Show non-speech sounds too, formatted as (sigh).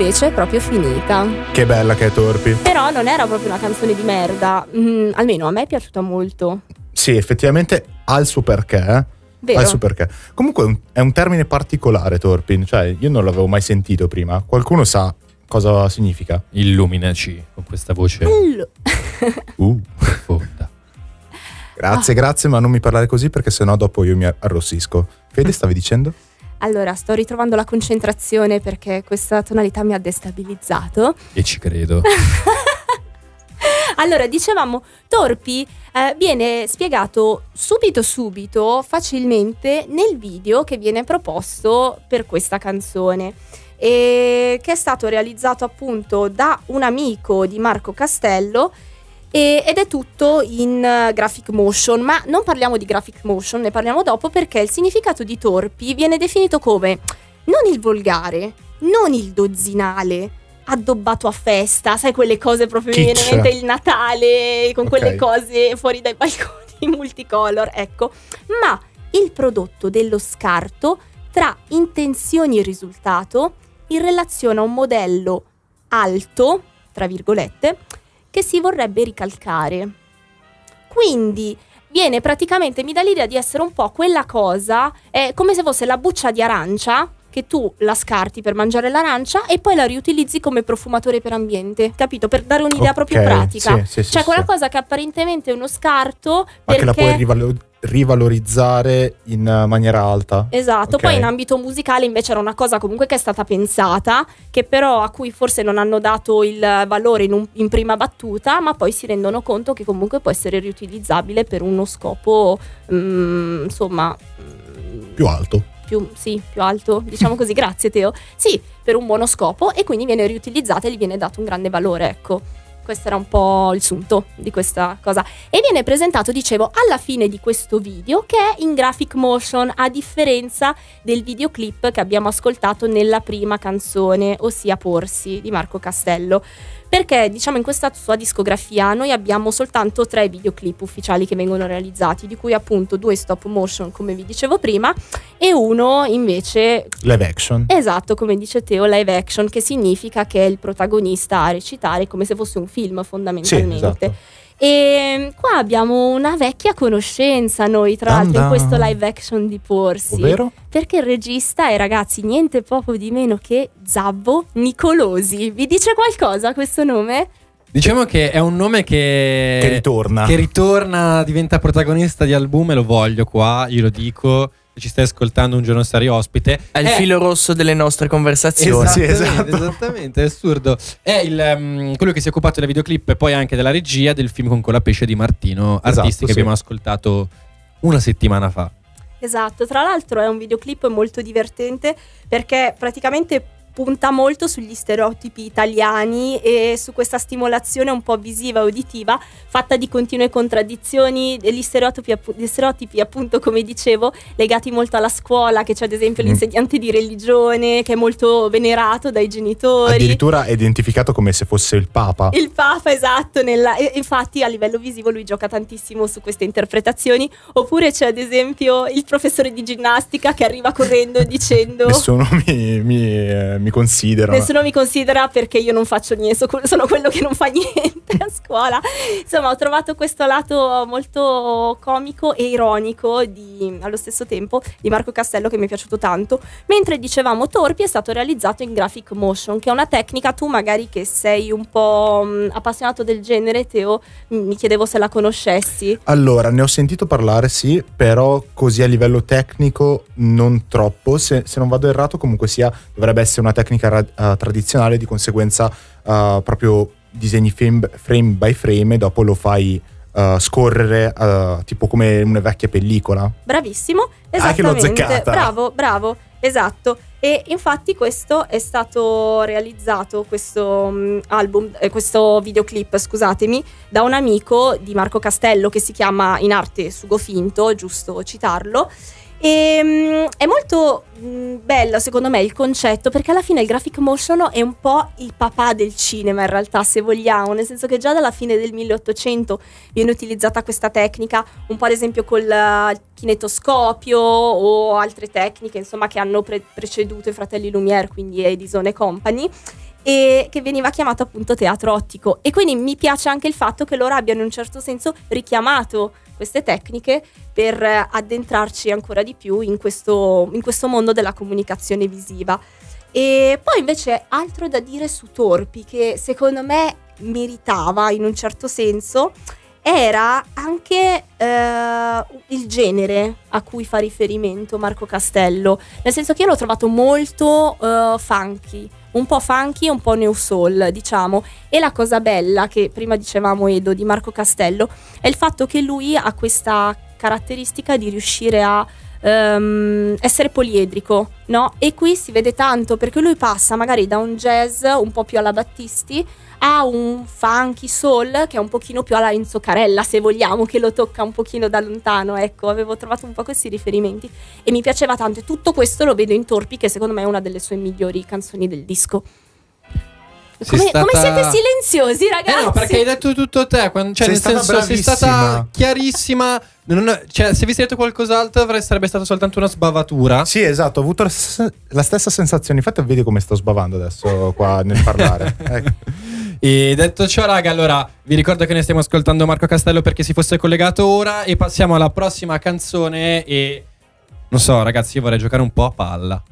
invece è proprio finita. Che bella che è Torpi. Però non era proprio una canzone di merda, mm, almeno a me è piaciuta molto. Sì, effettivamente ha il suo perché. eh. Vero? Ha il suo perché. Comunque è un, termine particolare, Torpin. Cioè, io non l'avevo mai sentito prima. Qualcuno sa cosa significa? Illuminaci con questa voce. Uh. profonda. Grazie, Ah. grazie, ma non mi parlare così perché sennò dopo io mi arrossisco. Fede, stavi dicendo? Allora, sto ritrovando la concentrazione perché questa tonalità mi ha destabilizzato. E ci credo. (laughs) Allora, dicevamo, Torpi eh, viene spiegato subito subito, facilmente, nel video che viene proposto per questa canzone. E che è stato realizzato appunto da un amico di Marco Castello e- ed è tutto in eh, graphic motion, ma non parliamo di graphic motion, ne parliamo dopo perché il significato di torpi viene definito come non il volgare, non il dozzinale, addobbato a festa, sai quelle cose proprio mi viene in Kitsch. mente il Natale con Ok. quelle cose fuori dai balconi (laughs) multicolor, ecco, ma il prodotto dello scarto tra intenzioni e risultato in relazione a un modello alto, tra virgolette, che si vorrebbe ricalcare. Quindi viene praticamente, mi dà l'idea di essere un po' quella cosa, è come se fosse la buccia di arancia che tu la scarti per mangiare l'arancia e poi la riutilizzi come profumatore per ambiente, capito? Per dare un'idea Ok, proprio pratica. sì, sì, sì, cioè quella sì. cosa che apparentemente è uno scarto Ma che la puoi perché rivalo- rivalorizzare in eh, maniera alta. Esatto, Ok. poi in ambito musicale invece era una cosa comunque che è stata pensata, che però a cui forse non hanno dato il valore in, un- in prima battuta, ma poi si rendono conto che comunque può essere riutilizzabile per uno scopo, mm, insomma, mm, Più alto. più, sì, più alto, diciamo così, (laughs) grazie Teo. Sì, per un buono scopo e quindi viene riutilizzata e gli viene dato un grande valore, ecco. Questo era un po' il sunto di questa cosa. E viene presentato, dicevo, alla fine di questo video che è in graphic motion, a differenza del videoclip che abbiamo ascoltato nella prima canzone, ossia Porsi di Marco Castello. Perché, diciamo, in questa sua discografia noi abbiamo soltanto tre videoclip ufficiali che vengono realizzati, di cui appunto due stop motion, come vi dicevo prima, e uno invece Live action. Esatto, come dice Teo, live action, che significa che è il protagonista a recitare come se fosse un film Sì, fondamentalmente. esatto. E qua abbiamo una vecchia conoscenza noi, tra l'altro, in questo live action di Porsi. Ovvero? Perché il regista è, ragazzi, niente poco di meno che Zabbo Nicolosi. Vi dice qualcosa questo nome? Diciamo che è un nome che, Che ritorna. che ritorna, diventa protagonista di album e lo voglio qua, io lo dico. Ci stai ascoltando un giorno sarai ospite. È il Eh, filo rosso delle nostre conversazioni. Sì, Esattamente, esatto. esattamente, è assurdo. È il, um, quello che si è occupato della videoclip e poi anche della regia del film con Colapesce di Martino, Esatto, artisti che sì. abbiamo ascoltato una settimana fa. Esatto, tra l'altro è un videoclip molto divertente perché praticamente punta molto sugli stereotipi italiani e su questa stimolazione un po' visiva e uditiva fatta di continue contraddizioni, degli stereotipi, appu- gli stereotipi appunto come dicevo legati molto alla scuola, che c'è ad esempio Mm. l'insegnante di religione che è molto venerato dai genitori. Addirittura è identificato come se fosse il Papa. Il Papa, esatto, nella- e- infatti a livello visivo lui gioca tantissimo su queste interpretazioni, oppure c'è ad esempio il professore di ginnastica che arriva correndo dicendo Nessuno mi, mi, eh, mi considera. Nessuno mi considera perché io non faccio niente, so- sono quello che non fa (laughs) niente a scuola. Insomma, ho trovato questo lato molto comico e ironico di- allo stesso tempo di Marco Castello che mi è piaciuto tanto. Mentre dicevamo Torpi è stato realizzato in graphic motion, che è una tecnica, tu magari che sei un po' mh, appassionato del genere, Teo, mi chiedevo se la conoscessi. Allora, ne ho sentito parlare, sì, però così a livello tecnico non troppo. Se, se non vado errato, comunque sia, dovrebbe essere una tecnica ra- eh, tradizionale, di conseguenza eh, proprio disegni frame, frame by frame e dopo lo fai eh, scorrere eh, tipo come una vecchia pellicola. Bravissimo, Ah, che l'ho azzeccata. Bravo, bravo, esatto. E infatti questo è stato realizzato, questo mm, album, eh, questo videoclip, scusatemi, da un amico di Marco Castello che si chiama in arte Sugo Finto, giusto citarlo. E, mm, è molto mm, bello secondo me il concetto perché alla fine il graphic motion è un po' il papà del cinema in realtà se vogliamo, nel senso che già dalla fine del 1800 viene utilizzata questa tecnica, un po' ad esempio col eh, kinetoscopio o altre tecniche insomma che hanno pre- preceduto i fratelli Lumière, quindi Edison e Company. e che veniva chiamato appunto teatro ottico e quindi mi piace anche il fatto che loro abbiano in un certo senso richiamato queste tecniche per addentrarci ancora di più in questo, in questo mondo della comunicazione visiva. E poi invece altro da dire su Torpi che secondo me meritava in un certo senso era anche eh, il genere a cui fa riferimento Marco Castello, nel senso che io l'ho trovato molto eh, funky, un po' funky e un po' new soul, diciamo. E la cosa bella che prima dicevamo Edo di Marco Castello è il fatto che lui ha questa caratteristica di riuscire a um, essere poliedrico, no? E qui si vede tanto perché lui passa magari da un jazz un po' più alla Battisti a un funky soul che è un pochino più alla Enzo Carella, se vogliamo, che lo tocca un pochino da lontano, ecco, avevo trovato un po' questi riferimenti e mi piaceva tanto e tutto questo lo vedo in Torpi che secondo me è una delle sue migliori canzoni del disco. Come, stata... come, siete silenziosi, ragazzi? Eh no, perché hai detto tutto te. Quando, cioè, sei nel stata senso, bravissima. sei stata chiarissima. Non, cioè, se avessi detto qualcos'altro, avrei, sarebbe stata soltanto una sbavatura. Sì, esatto, ho avuto la, la stessa sensazione. Infatti, vedi come sto sbavando adesso qua nel parlare. ecco. (laughs) E detto ciò, raga, allora vi ricordo che ne stiamo ascoltando Marco Castello perché si fosse collegato ora. E passiamo alla prossima canzone. E non so, ragazzi, io vorrei giocare un po' a palla.